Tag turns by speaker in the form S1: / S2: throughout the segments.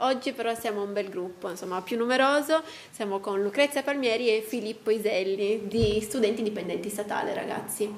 S1: Oggi però siamo un bel gruppo, insomma più numeroso, siamo con Lucrezia Palmieri e Filippo Iselli di studenti indipendenti statale ragazzi.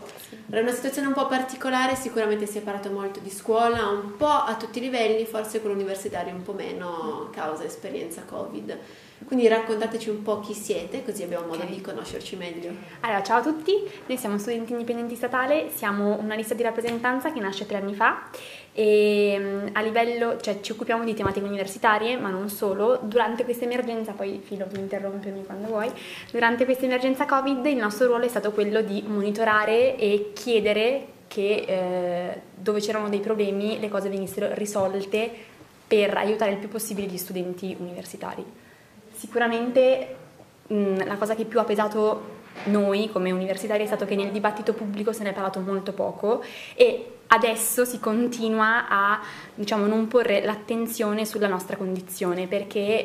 S1: È una situazione un po' particolare, sicuramente si è parlato molto di scuola, un po' a tutti i livelli, forse con l'universitario un po' meno causa esperienza Covid. Quindi raccontateci un po' chi siete, così abbiamo modo okay. di conoscerci meglio.
S2: Allora, ciao a tutti, noi siamo studenti indipendenti statale, siamo una lista di rappresentanza che nasce tre anni fa e mm, a livello, cioè ci occupiamo di tematiche universitarie, ma non solo. Durante questa emergenza, poi Filo puoi interrompermi quando vuoi, durante questa emergenza Covid il nostro ruolo è stato quello di monitorare e chiedere che eh, dove c'erano dei problemi le cose venissero risolte per aiutare il più possibile gli studenti universitari. Sicuramente mh, mm, la cosa che più ha pesato noi come universitari è stato che nel dibattito pubblico se ne è parlato molto poco e adesso si continua a diciamo, non porre l'attenzione sulla nostra condizione perché eh,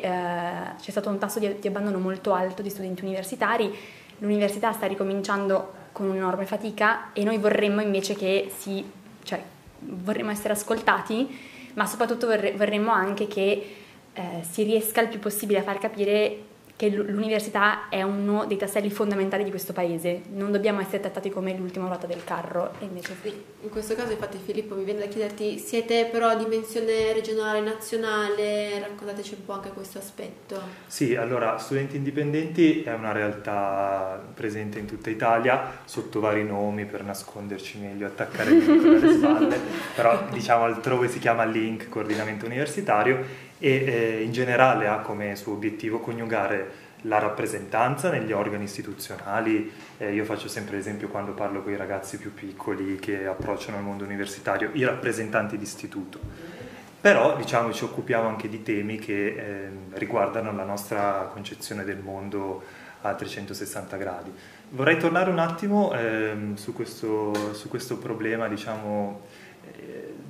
S2: c'è stato un tasso di, di abbandono molto alto di studenti universitari, l'università sta ricominciando con un'enorme fatica e noi vorremmo invece che si, cioè, vorremmo essere ascoltati, ma soprattutto vorremmo anche che eh, si riesca il più possibile a far capire che l'università è uno dei tasselli fondamentali di questo paese, non dobbiamo essere trattati come l'ultima ruota del carro. Invece
S1: sì. In questo caso infatti Filippo mi viene da chiederti, siete però a dimensione regionale, nazionale, raccontateci un po' anche questo aspetto.
S3: Sì, allora Studenti Indipendenti è una realtà presente in tutta Italia, sotto vari nomi per nasconderci meglio, attaccare meglio dalle spalle, però diciamo altrove si chiama Link, coordinamento universitario e eh, in generale ha come suo obiettivo coniugare la rappresentanza negli organi istituzionali, eh, io faccio sempre l'esempio quando parlo con i ragazzi più piccoli che approcciano il mondo universitario, i rappresentanti d'istituto. Però diciamo ci occupiamo anche di temi che eh, riguardano la nostra concezione del mondo a 360 gradi. Vorrei tornare un attimo ehm, su questo, su, questo, problema, diciamo,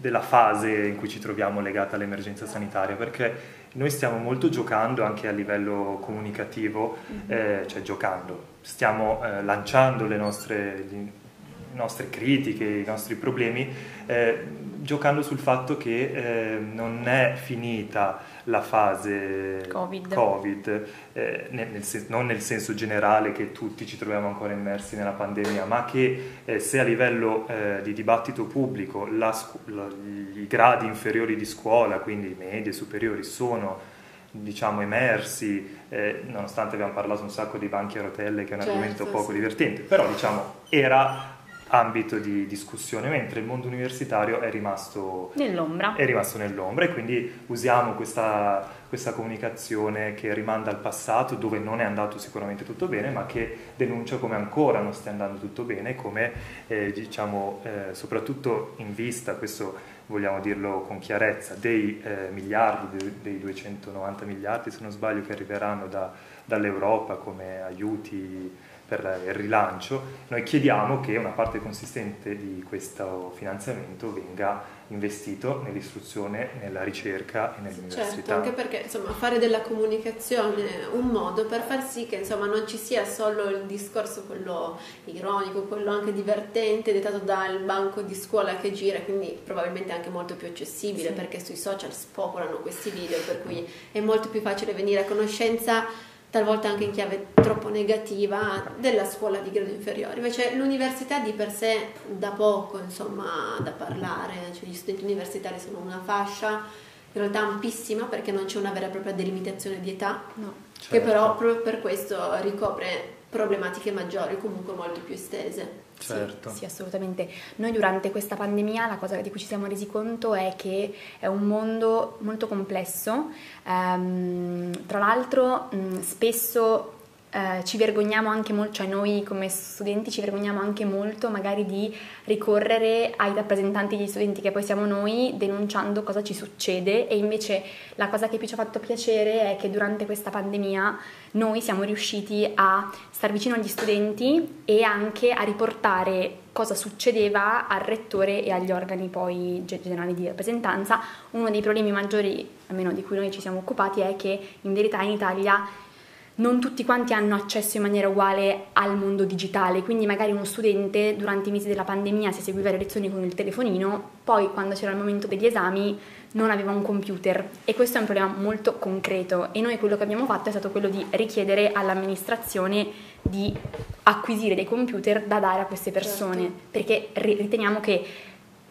S3: della fase in cui ci troviamo legata all'emergenza sanitaria, perché noi stiamo molto giocando anche a livello comunicativo, mm-hmm. eh, cioè giocando, stiamo eh, lanciando le nostre, le nostre, critiche, i nostri problemi, eh, giocando sul fatto che eh, non è finita la fase
S2: Covid,
S3: COVID eh, nel, nel sen- non nel senso generale che tutti ci troviamo ancora immersi nella pandemia, ma che eh, se a livello eh, di dibattito pubblico scu- la, i gradi inferiori di scuola, quindi medie e superiori, sono diciamo emersi, eh, nonostante abbiamo parlato un sacco di banchi a rotelle, che è un certo, argomento poco sì. divertente, però diciamo era ambito di discussione, mentre il mondo universitario è rimasto
S2: nell'ombra,
S3: è rimasto nell'ombra e quindi usiamo questa, questa, comunicazione che rimanda al passato dove non è andato sicuramente tutto bene, ma che denuncia come ancora non stia andando tutto bene, come eh, diciamo eh, soprattutto in vista, questo vogliamo dirlo con chiarezza, dei eh, miliardi, dei, dei 290 miliardi se non sbaglio che arriveranno da, dall'Europa come aiuti per il rilancio, noi chiediamo che una parte consistente di questo finanziamento venga investito nell'istruzione, nella ricerca e nell'università.
S1: Certo, anche perché insomma, fare della comunicazione un modo per far sì che insomma, non ci sia solo il discorso quello ironico, quello anche divertente, dettato dal banco di scuola che gira, quindi probabilmente anche molto più accessibile sì. perché sui social spopolano questi video, per cui è molto più facile venire a conoscenza talvolta anche in chiave troppo negativa, della scuola di grado inferiore. Invece l'università di per sé da poco, insomma, da parlare, cioè gli studenti universitari sono una fascia in realtà ampissima perché non c'è una vera e propria delimitazione di età, no. certo. che però proprio per questo ricopre problematiche maggiori, comunque molto più estese.
S3: Certo.
S2: Sì, sì, assolutamente. Noi durante questa pandemia la cosa di cui ci siamo resi conto è che è un mondo molto complesso, um, tra l'altro mh, spesso eh, ci vergogniamo anche molto, cioè noi come studenti ci vergogniamo anche molto magari di ricorrere ai rappresentanti degli studenti che poi siamo noi denunciando cosa ci succede e invece la cosa che più ci ha fatto piacere è che durante questa pandemia noi siamo riusciti a star vicino agli studenti e anche a riportare cosa succedeva al rettore e agli organi poi generali di rappresentanza. Uno dei problemi maggiori, almeno di cui noi ci siamo occupati, è che in verità in Italia non tutti quanti hanno accesso in maniera uguale al mondo digitale, quindi magari uno studente durante i mesi della pandemia si seguiva le lezioni con il telefonino, poi quando c'era il momento degli esami non aveva un computer. E questo è un problema molto concreto. E noi quello che abbiamo fatto è stato quello di richiedere all'amministrazione di acquisire dei computer da dare a queste persone. Certo. perché riteniamo che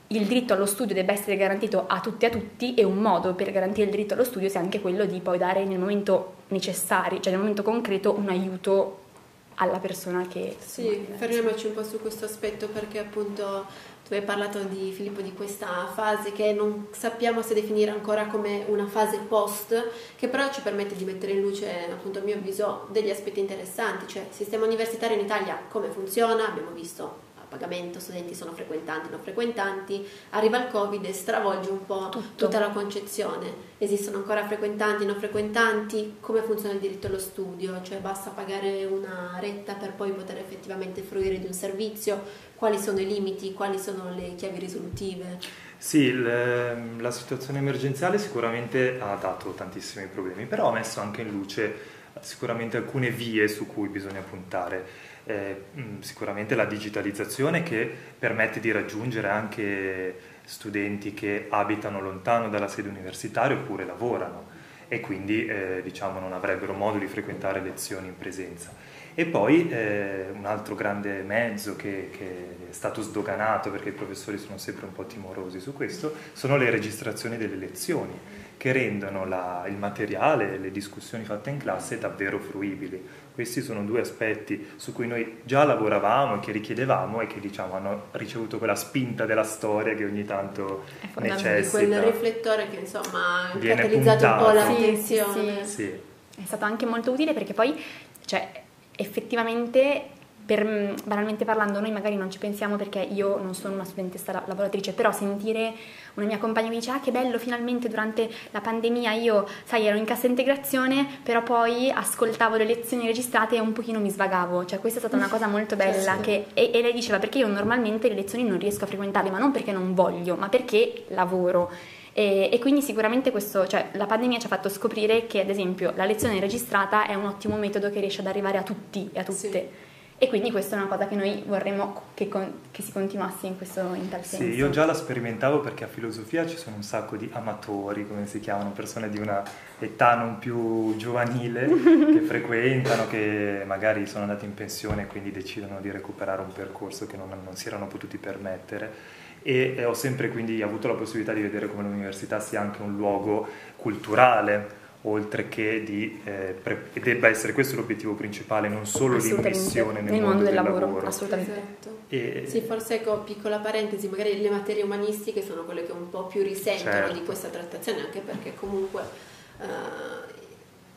S2: il diritto allo studio debba essere garantito a tutti e a tutti e un modo per garantire il diritto allo studio sia anche quello di poi dare nel momento necessario, cioè nel momento concreto, un aiuto alla persona che...
S1: Sì, fermiamoci un po' su questo aspetto perché appunto tu hai parlato di Filippo di questa fase che non sappiamo se definire ancora come una fase post, che però ci permette di mettere in luce, appunto a mio avviso, degli aspetti interessanti, cioè il sistema universitario in Italia come funziona, abbiamo visto pagamento, studenti sono frequentanti, non frequentanti, arriva il Covid e stravolge un po' Tutto. tutta la concezione. Esistono ancora frequentanti, non frequentanti, come funziona il diritto allo studio, cioè basta pagare una retta per poi poter effettivamente fruire di un servizio, quali sono i limiti, quali sono le chiavi risolutive.
S3: Sì, le, la situazione emergenziale sicuramente ha dato tantissimi problemi, però ha messo anche in luce sicuramente alcune vie su cui bisogna puntare eh, mm, sicuramente la digitalizzazione che permette di raggiungere anche studenti che abitano lontano dalla sede universitaria oppure lavorano e quindi eh, diciamo, non avrebbero modo di frequentare lezioni in presenza. E poi eh, un altro grande mezzo che, che, è stato sdoganato, perché i professori sono sempre un po' timorosi su questo, sono le registrazioni delle lezioni, che rendono la, il materiale, le discussioni fatte in classe davvero fruibili. Questi sono due aspetti su cui noi già lavoravamo e che richiedevamo e che diciamo, hanno ricevuto quella spinta della storia che ogni tanto necessita.
S1: Di quel riflettore che insomma ha catalizzato un po' l'attenzione.
S2: Sì, sì. Sì. È stato anche molto utile perché poi cioè, effettivamente per, mm, banalmente parlando, noi magari non ci pensiamo perché io non sono una studentessa lavoratrice, però sentire una mia compagna mi dice ah che bello, finalmente durante la pandemia io, sai, ero in cassa integrazione, però poi ascoltavo le lezioni registrate e un pochino mi svagavo, cioè questa è stata una cosa molto bella sì, che, e, e lei diceva perché io normalmente le lezioni non riesco a frequentarle, ma non perché non voglio, ma perché lavoro. E, e, quindi sicuramente questo, cioè, la pandemia ci ha fatto scoprire che ad esempio la lezione registrata è un ottimo metodo che riesce ad arrivare a tutti e a tutte. Sì. E quindi questa è una cosa che noi vorremmo che, con, che si continuasse in, questo, in tal senso.
S3: Sì, io già la sperimentavo perché a filosofia ci sono un sacco di amatori, come si chiamano, persone di una età non più giovanile che frequentano, che magari sono andati in pensione e quindi decidono di recuperare un percorso che non, non si erano potuti permettere. E, e ho sempre quindi avuto la possibilità di vedere come l'università sia anche un luogo culturale oltre che di, eh, pre- debba essere questo l'obiettivo principale, non solo l'immissione nel, nel mondo, mondo, del, lavoro. lavoro.
S2: Assolutamente. Esatto.
S1: E... Sì, forse ecco, piccola parentesi, magari le materie umanistiche sono quelle che un po' più risentono certo. di questa trattazione, anche perché comunque uh,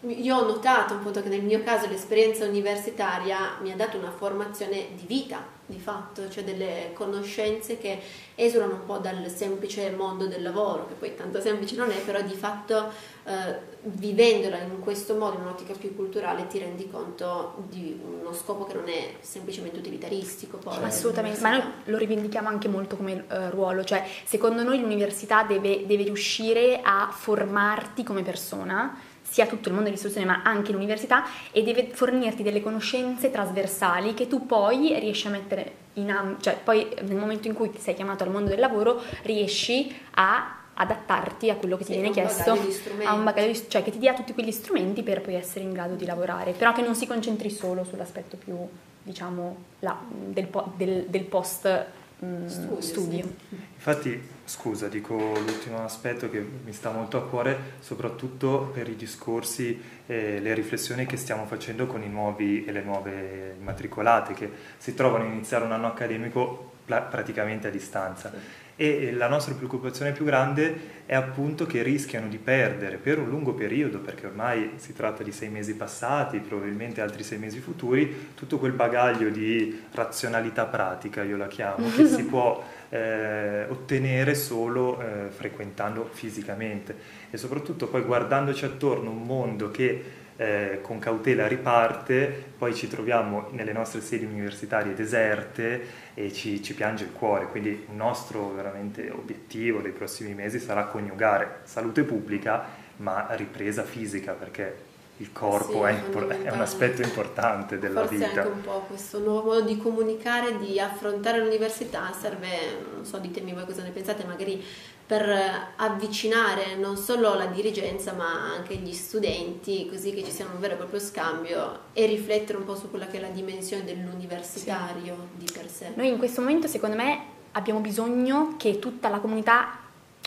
S1: io ho notato appunto che nel mio caso l'esperienza universitaria mi ha dato una formazione di vita di fatto, cioè delle conoscenze che esulano un po' dal semplice mondo del lavoro, che poi tanto semplice non è, però di fatto eh, vivendola in questo modo, in un'ottica più culturale, ti rendi conto di uno scopo che non è semplicemente utilitaristico. Poi,
S2: cioè, Assolutamente, ma noi lo rivendichiamo anche molto come eh, ruolo, cioè secondo noi l'università deve, deve riuscire a formarti come persona sia tutto il mondo dell'istruzione ma anche l'università e deve fornirti delle conoscenze trasversali che tu poi riesci a mettere in am- cioè poi nel momento in cui sei chiamato al mondo del lavoro riesci a adattarti a quello che ti sì, viene chiesto, a un bagaglio di, cioè che ti dia tutti quegli strumenti per poi essere in grado di lavorare, però che non si concentri solo sull'aspetto più, diciamo, là, del, del, del, post mh, studio. studio.
S3: Sì. Infatti, scusa, dico l'ultimo aspetto che mi sta molto a cuore, soprattutto per i discorsi e le riflessioni che stiamo facendo con i nuovi e le nuove immatricolate che si trovano a iniziare un anno accademico praticamente a distanza. Sì e la nostra preoccupazione più grande è appunto che rischiano di perdere per un lungo periodo, perché ormai si tratta di sei mesi passati, probabilmente altri sei mesi futuri, tutto quel bagaglio di razionalità pratica, io la chiamo, che si può eh, ottenere solo eh, frequentando fisicamente. E soprattutto poi guardandoci attorno un mondo che eh, con cautela riparte, poi ci troviamo nelle nostre sedi universitarie deserte e ci, ci, piange il cuore. Quindi il nostro veramente obiettivo dei prossimi mesi sarà coniugare salute pubblica ma ripresa fisica perché il corpo sì, è, impor- è, un aspetto importante della
S1: Forse
S3: vita.
S1: Forse anche un po' questo nuovo modo di comunicare, di affrontare l'università serve, non so, ditemi voi cosa ne pensate, magari per avvicinare non solo la dirigenza ma anche gli studenti, così che ci sia un vero e proprio scambio e riflettere un po' su quella che è la dimensione dell'universitario sì. di per sé.
S2: Noi in questo momento, secondo me, abbiamo bisogno che tutta la comunità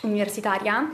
S2: universitaria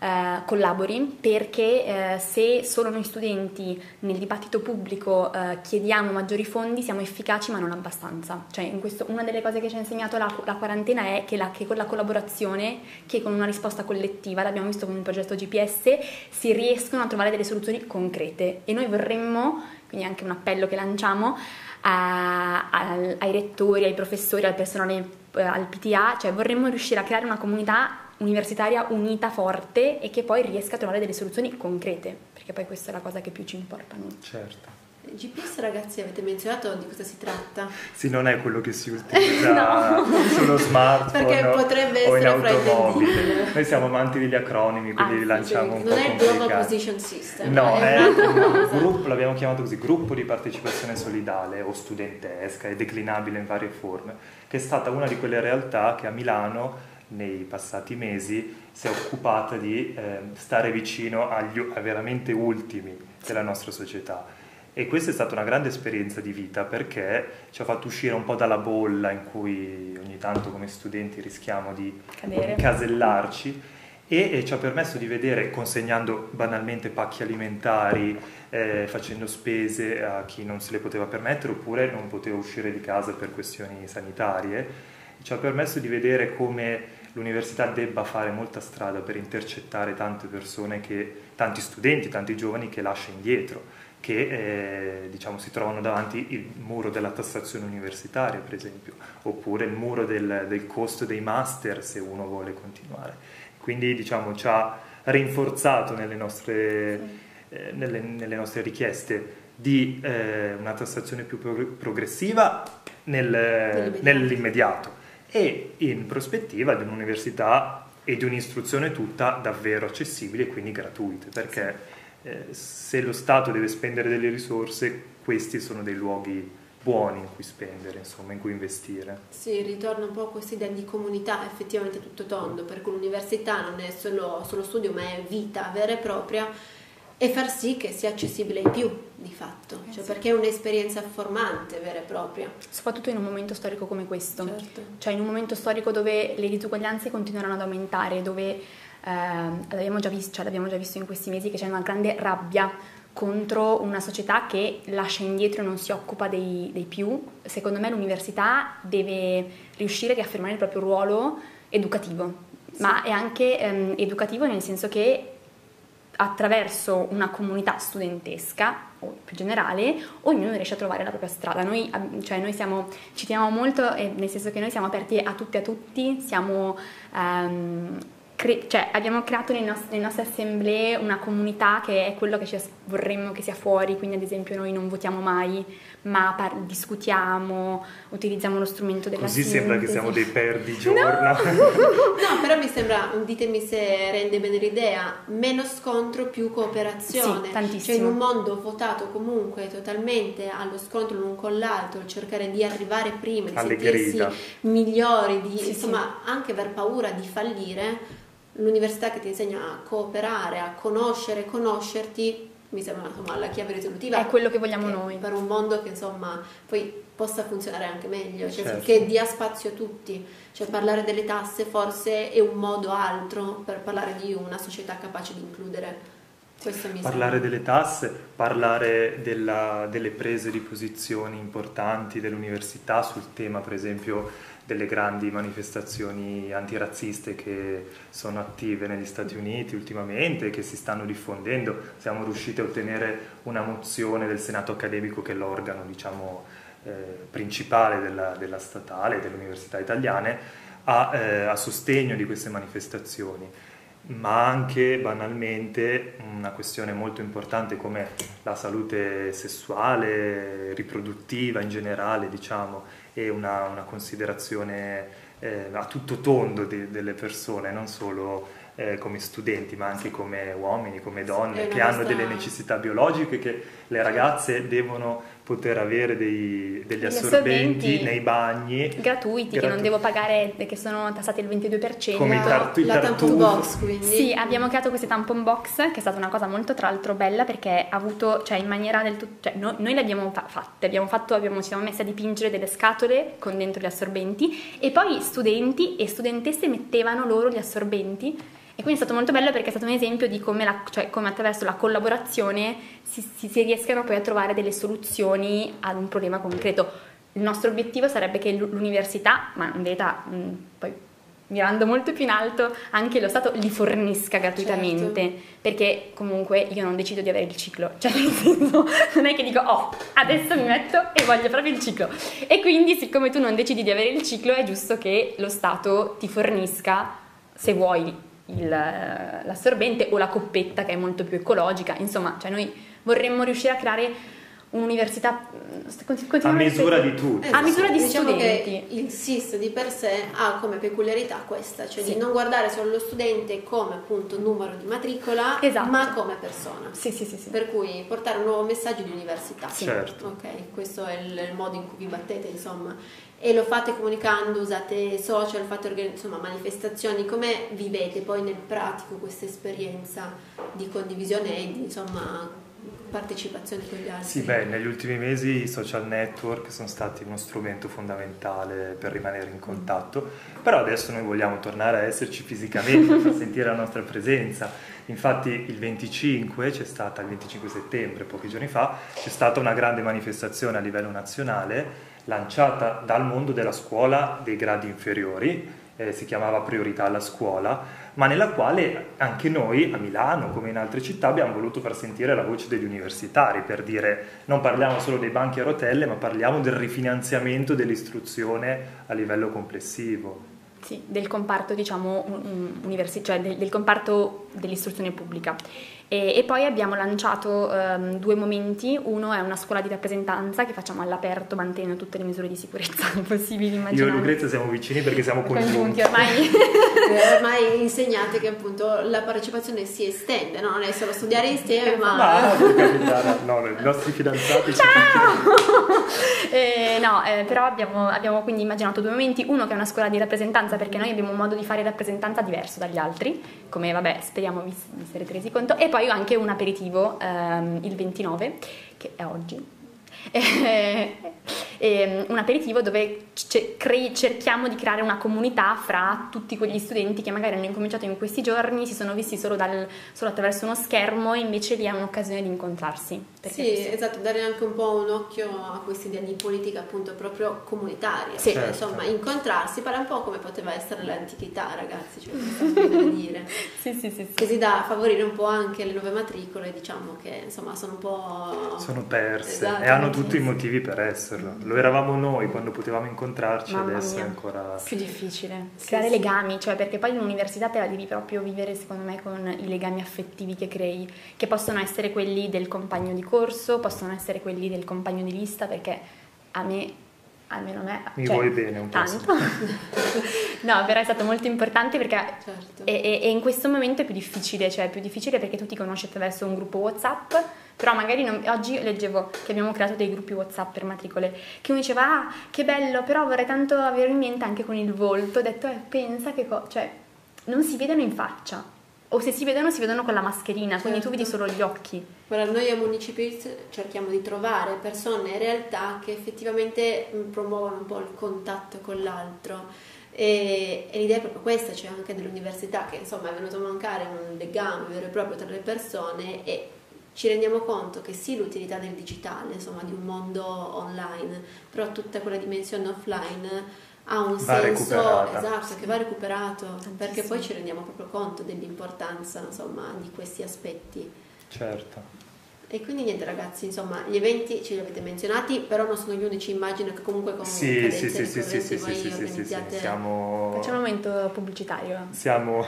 S2: eh, collabori perché eh, se solo noi studenti nel dibattito pubblico eh, chiediamo maggiori fondi siamo efficaci ma non abbastanza. Cioè, questo, una delle cose che ci ha insegnato la, la quarantena è che, la, che, con la collaborazione, che con una risposta collettiva, l'abbiamo visto con il progetto GPS, si riescono a trovare delle soluzioni concrete e noi vorremmo, quindi anche un appello che lanciamo, a, a, ai rettori, ai professori, al personale, eh, al PTA, cioè vorremmo riuscire a creare una comunità universitaria unita, forte e che poi riesca a trovare delle soluzioni concrete, perché poi questa è la cosa che più ci importa. No?
S3: Certo.
S1: GPS ragazzi avete menzionato di cosa si tratta?
S3: Sì, non è quello che si utilizza no. sullo smartphone
S1: Perché potrebbe o in
S3: automobile. Noi siamo amanti degli acronimi, quindi ah, li lanciamo sì, un
S1: non
S3: po'
S1: Non è il Global Position System.
S3: No, è, è un gruppo, l'abbiamo chiamato così, gruppo di partecipazione solidale o studentesca, è declinabile in varie forme, che è stata una di quelle realtà che a Milano nei passati mesi si è occupata di eh, stare vicino agli, veramente ultimi della nostra società. E questa è stata una grande esperienza di vita perché ci ha fatto uscire un po' dalla bolla in cui ogni tanto come studenti rischiamo di
S2: Cadere.
S3: casellarci e, e, ci ha permesso di vedere, consegnando banalmente pacchi alimentari, eh, facendo spese a chi non se le poteva permettere oppure non poteva uscire di casa per questioni sanitarie, ci ha permesso di vedere come l'università debba fare molta strada per intercettare tante persone, che, tanti studenti, tanti giovani che lascia indietro, che eh, diciamo, si trovano davanti il muro della tassazione universitaria, per esempio, oppure il muro del, del costo dei master se uno vuole continuare. Quindi diciamo, ci ha rinforzato nelle nostre, eh, nelle, nelle nostre richieste di eh, una tassazione più progressiva nel, nell'immediato. E in prospettiva di un'università e di un'istruzione tutta davvero accessibili e quindi gratuite, perché eh, se lo Stato deve spendere delle risorse, questi sono dei luoghi buoni in cui spendere, insomma, in cui investire.
S1: Sì, ritorna un po' a questa idea di comunità effettivamente tutto tondo, perché l'università non è solo, solo studio, ma è vita vera e propria e far sì che sia accessibile ai più di fatto, eh cioè perché è un'esperienza formante vera e propria.
S2: Soprattutto in un momento storico come questo,
S1: certo.
S2: cioè in un momento storico dove le disuguaglianze continueranno ad aumentare, dove eh, l'abbiamo, già visto, cioè l'abbiamo già visto in questi mesi che c'è una grande rabbia contro una società che lascia indietro e non si occupa dei, dei più, secondo me l'università deve riuscire a affermare il proprio ruolo educativo, sì. ma è anche ehm, educativo nel senso che attraverso una comunità studentesca o più generale, ognuno riesce a trovare la propria strada. Noi, cioè, noi siamo, ci teniamo molto, nel senso che noi siamo aperti a tutti e a tutti, siamo um, cre- cioè, abbiamo creato nelle nostre, nelle nostre, assemblee una comunità che è quello che ci vorremmo che sia fuori, quindi ad esempio noi non votiamo mai, ma par- discutiamo, utilizziamo lo strumento della
S3: Così
S2: sintesi.
S3: sembra che siamo dei perdigiorno.
S1: No. no, però mi sembra, ditemi se rende bene l'idea, meno scontro, più cooperazione.
S2: Sì, tantissimo.
S1: Cioè in un mondo votato comunque totalmente allo scontro l'un con l'altro, cercare di arrivare prima, di
S3: Alle
S1: sentirsi
S3: grida.
S1: migliori, di,
S2: Sì,
S1: insomma
S2: sì.
S1: anche aver paura di fallire l'università che ti insegna a cooperare, a conoscere, conoscerti, mi sembra insomma, la chiave risolutiva.
S2: È quello che vogliamo
S1: che
S2: noi.
S1: Per un mondo che insomma poi possa funzionare anche meglio, cioè
S3: Certo.
S1: che dia spazio a tutti. Cioè parlare delle tasse forse è un modo altro per parlare di una società capace di includere. Questo mi
S3: Parlare
S1: sembra.
S3: delle tasse, parlare della- delle prese di posizioni importanti dell'università sul tema, per esempio, delle grandi manifestazioni antirazziste che sono attive negli Stati Uniti ultimamente, che si stanno diffondendo. Siamo riusciti a ottenere una mozione del Senato accademico, che è l'organo, diciamo, eh, principale della, della statale, delle università italiane, a, eh, a sostegno di queste manifestazioni ma anche banalmente una questione molto importante come la salute sessuale, riproduttiva in generale, diciamo, e una, una considerazione eh, a tutto tondo de- delle persone, non solo eh, come studenti, ma anche come uomini, come donne,
S1: una
S3: che hanno delle necessità biologiche che le ragazze devono poter avere dei, degli assorbenti, assorbenti, nei bagni.
S2: gratuiti gratu- che non devo pagare che sono tassati il 22%
S3: come i tartu-
S1: la tampon box quindi.
S2: Sì abbiamo creato queste tampon box che è stata una cosa molto tra l'altro bella perché ha avuto cioè in maniera del tutto cioè, no, noi le abbiamo fa- fatte abbiamo fatto abbiamo, ci siamo messi a dipingere delle scatole con dentro gli assorbenti e poi studenti e studentesse mettevano loro gli assorbenti e quindi è stato molto bello perché è stato un esempio di come, la, cioè, come attraverso la collaborazione si, si, si, riescano poi a trovare delle soluzioni ad un problema concreto. Il nostro obiettivo sarebbe che l'università, ma in verità mh, poi mirando molto più in alto, anche lo Stato li fornisca gratuitamente, certo. perché comunque io non decido di avere il ciclo, cioè nel senso non è che dico oh adesso mi metto e voglio proprio il ciclo e quindi siccome tu non decidi di avere il ciclo è giusto che lo Stato ti fornisca se vuoi il, l'assorbente o la coppetta che è molto più ecologica. Insomma, cioè noi vorremmo riuscire a creare un'università
S3: a misura di tutti
S2: esatto. a misura di
S1: diciamo
S2: studenti
S1: che il SIS di per sé ha come peculiarità questa cioè sì. di non guardare solo lo studente come appunto numero di matricola esatto. ma come persona
S2: sì, sì, sì, sì,
S1: per cui portare un nuovo messaggio di università
S3: certo
S1: ok questo è il, il modo in cui vi battete insomma e lo fate comunicando, usate social, fate insomma, manifestazioni, come vivete poi nel pratico questa esperienza di condivisione e di insomma, partecipazione con gli altri?
S3: Sì, beh, negli ultimi mesi i social network sono stati uno strumento fondamentale per rimanere in contatto, però adesso noi vogliamo tornare a esserci fisicamente, per sentire la nostra presenza. Infatti il 25 c'è stata, il 25 settembre, pochi giorni fa, c'è stata una grande manifestazione a livello nazionale lanciata dal mondo della scuola dei gradi inferiori, eh, si chiamava Priorità alla scuola, ma nella quale anche noi a Milano, come in altre città, abbiamo voluto far sentire la voce degli universitari per dire non parliamo solo dei banchi a rotelle, ma parliamo del rifinanziamento dell'istruzione a livello complessivo.
S2: Sì, del comparto, diciamo, universi- cioè del, del comparto dell'istruzione pubblica. E, e, poi abbiamo lanciato um, due momenti, uno è una scuola di rappresentanza che facciamo all'aperto mantenendo tutte le misure di sicurezza possibili, immaginate.
S3: Io e Lucrezia siamo vicini perché siamo congiunti.
S2: ormai.
S1: Eh, ormai insegnate che appunto la partecipazione si estende, no? non è solo studiare insieme, ma...
S3: ma no, i nostri fidanzati
S2: Ciao! eh, no, eh, però abbiamo, abbiamo quindi immaginato due momenti, uno che è una scuola di rappresentanza perché noi abbiamo un modo di fare rappresentanza diverso dagli altri, come vabbè speriamo vi, sarete resi conto, e poi anche un aperitivo ehm, il 29, che è oggi, un aperitivo dove cerchiamo di creare una comunità fra tutti quegli studenti che magari hanno incominciato in questi giorni, si sono visti solo, dal, solo attraverso uno schermo e invece lì hanno un'occasione di incontrarsi.
S1: Sì, esatto, dare anche un po' un occhio a questa idea di politica appunto proprio comunitaria. Sì. Cioè, certo. Insomma, incontrarsi, pare un po' come poteva essere l'antichità, ragazzi, cioè, dire.
S2: sì, sì, sì, sì.
S1: Così da favorire un po' anche le nuove matricole, diciamo che insomma sono un po'...
S3: Sono perse esatto, e hanno tutti i motivi per esserlo. Lo eravamo noi quando potevamo incontrarci, Mamma adesso mia. è ancora
S2: più difficile. Sì, Creare sì. legami, cioè perché poi l'università te la devi proprio vivere secondo me con i legami affettivi che crei, che possono essere quelli del compagno di corso, possono essere quelli del compagno di lista, perché a me almeno a me
S3: mi
S2: cioè,
S3: vuoi bene un po'
S2: tanto no però è stato molto importante perché certo. e, e, e, in questo momento è più difficile cioè è più difficile perché tu ti conosci attraverso un gruppo whatsapp però magari non, oggi leggevo che abbiamo creato dei gruppi WhatsApp per matricole, che uno diceva, ah, che bello, però vorrei tanto avere in mente anche con il volto, ho detto, eh, pensa che, co-, cioè, non si vedono in faccia, o se si vedono si vedono con la mascherina, certo. quindi tu vedi certo. solo gli occhi.
S1: Guarda, noi a Municipis cerchiamo di trovare persone e realtà che effettivamente promuovono un po' il contatto con l'altro. E, e, l'idea è proprio questa, c'è cioè anche dell'università che insomma è venuto a mancare un legame vero e proprio tra le persone e ci rendiamo conto che sì l'utilità del digitale, insomma di un mondo online, però tutta quella dimensione offline ha un
S3: va
S1: senso esatto, che va recuperato, Tantissimo. perché poi ci rendiamo proprio conto dell'importanza insomma, di questi aspetti.
S3: Certo.
S1: E quindi niente ragazzi, insomma, gli eventi ce li avete menzionati, però non sono gli unici, immagino che comunque con
S3: sì, sì, sì, sì, sì, sì, sì, sì, sì, sì, siamo...
S2: Facciamo un momento pubblicitario.
S3: Siamo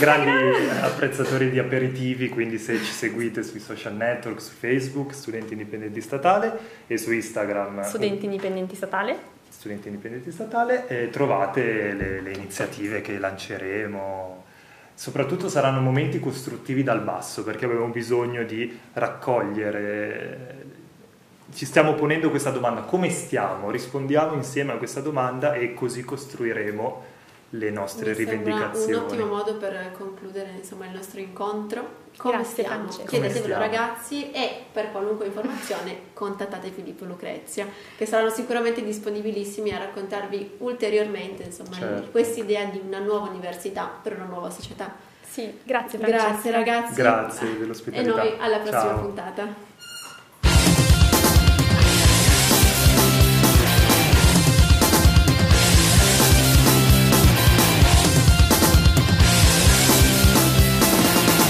S3: grandi apprezzatori di aperitivi, quindi se ci seguite sui social network, su Facebook, Studenti Indipendenti Statale e su Instagram.
S2: Studenti Indipendenti Statale.
S3: Studenti Indipendenti Statale, e trovate le, le iniziative che lanceremo Soprattutto saranno momenti costruttivi dal basso, perché abbiamo bisogno di raccogliere ci stiamo ponendo questa domanda, come stiamo? Rispondiamo insieme a questa domanda e così costruiremo le nostre
S1: Mi
S3: rivendicazioni.
S1: un ottimo modo per concludere insomma, il nostro incontro. Come
S2: Grazie,
S1: stiamo?
S2: Francesca.
S1: Chiedetevelo
S3: Come stiamo?
S1: ragazzi e per qualunque informazione contattate Filippo e Lucrezia che saranno sicuramente disponibilissimi a raccontarvi ulteriormente insomma
S3: Certo.
S1: questa idea di una nuova università per una nuova società.
S2: Sì, grazie Francesca.
S1: Grazie ragazzi
S3: Grazie
S1: e
S3: dell'ospitalità.
S1: noi alla prossima
S3: Ciao.
S1: puntata.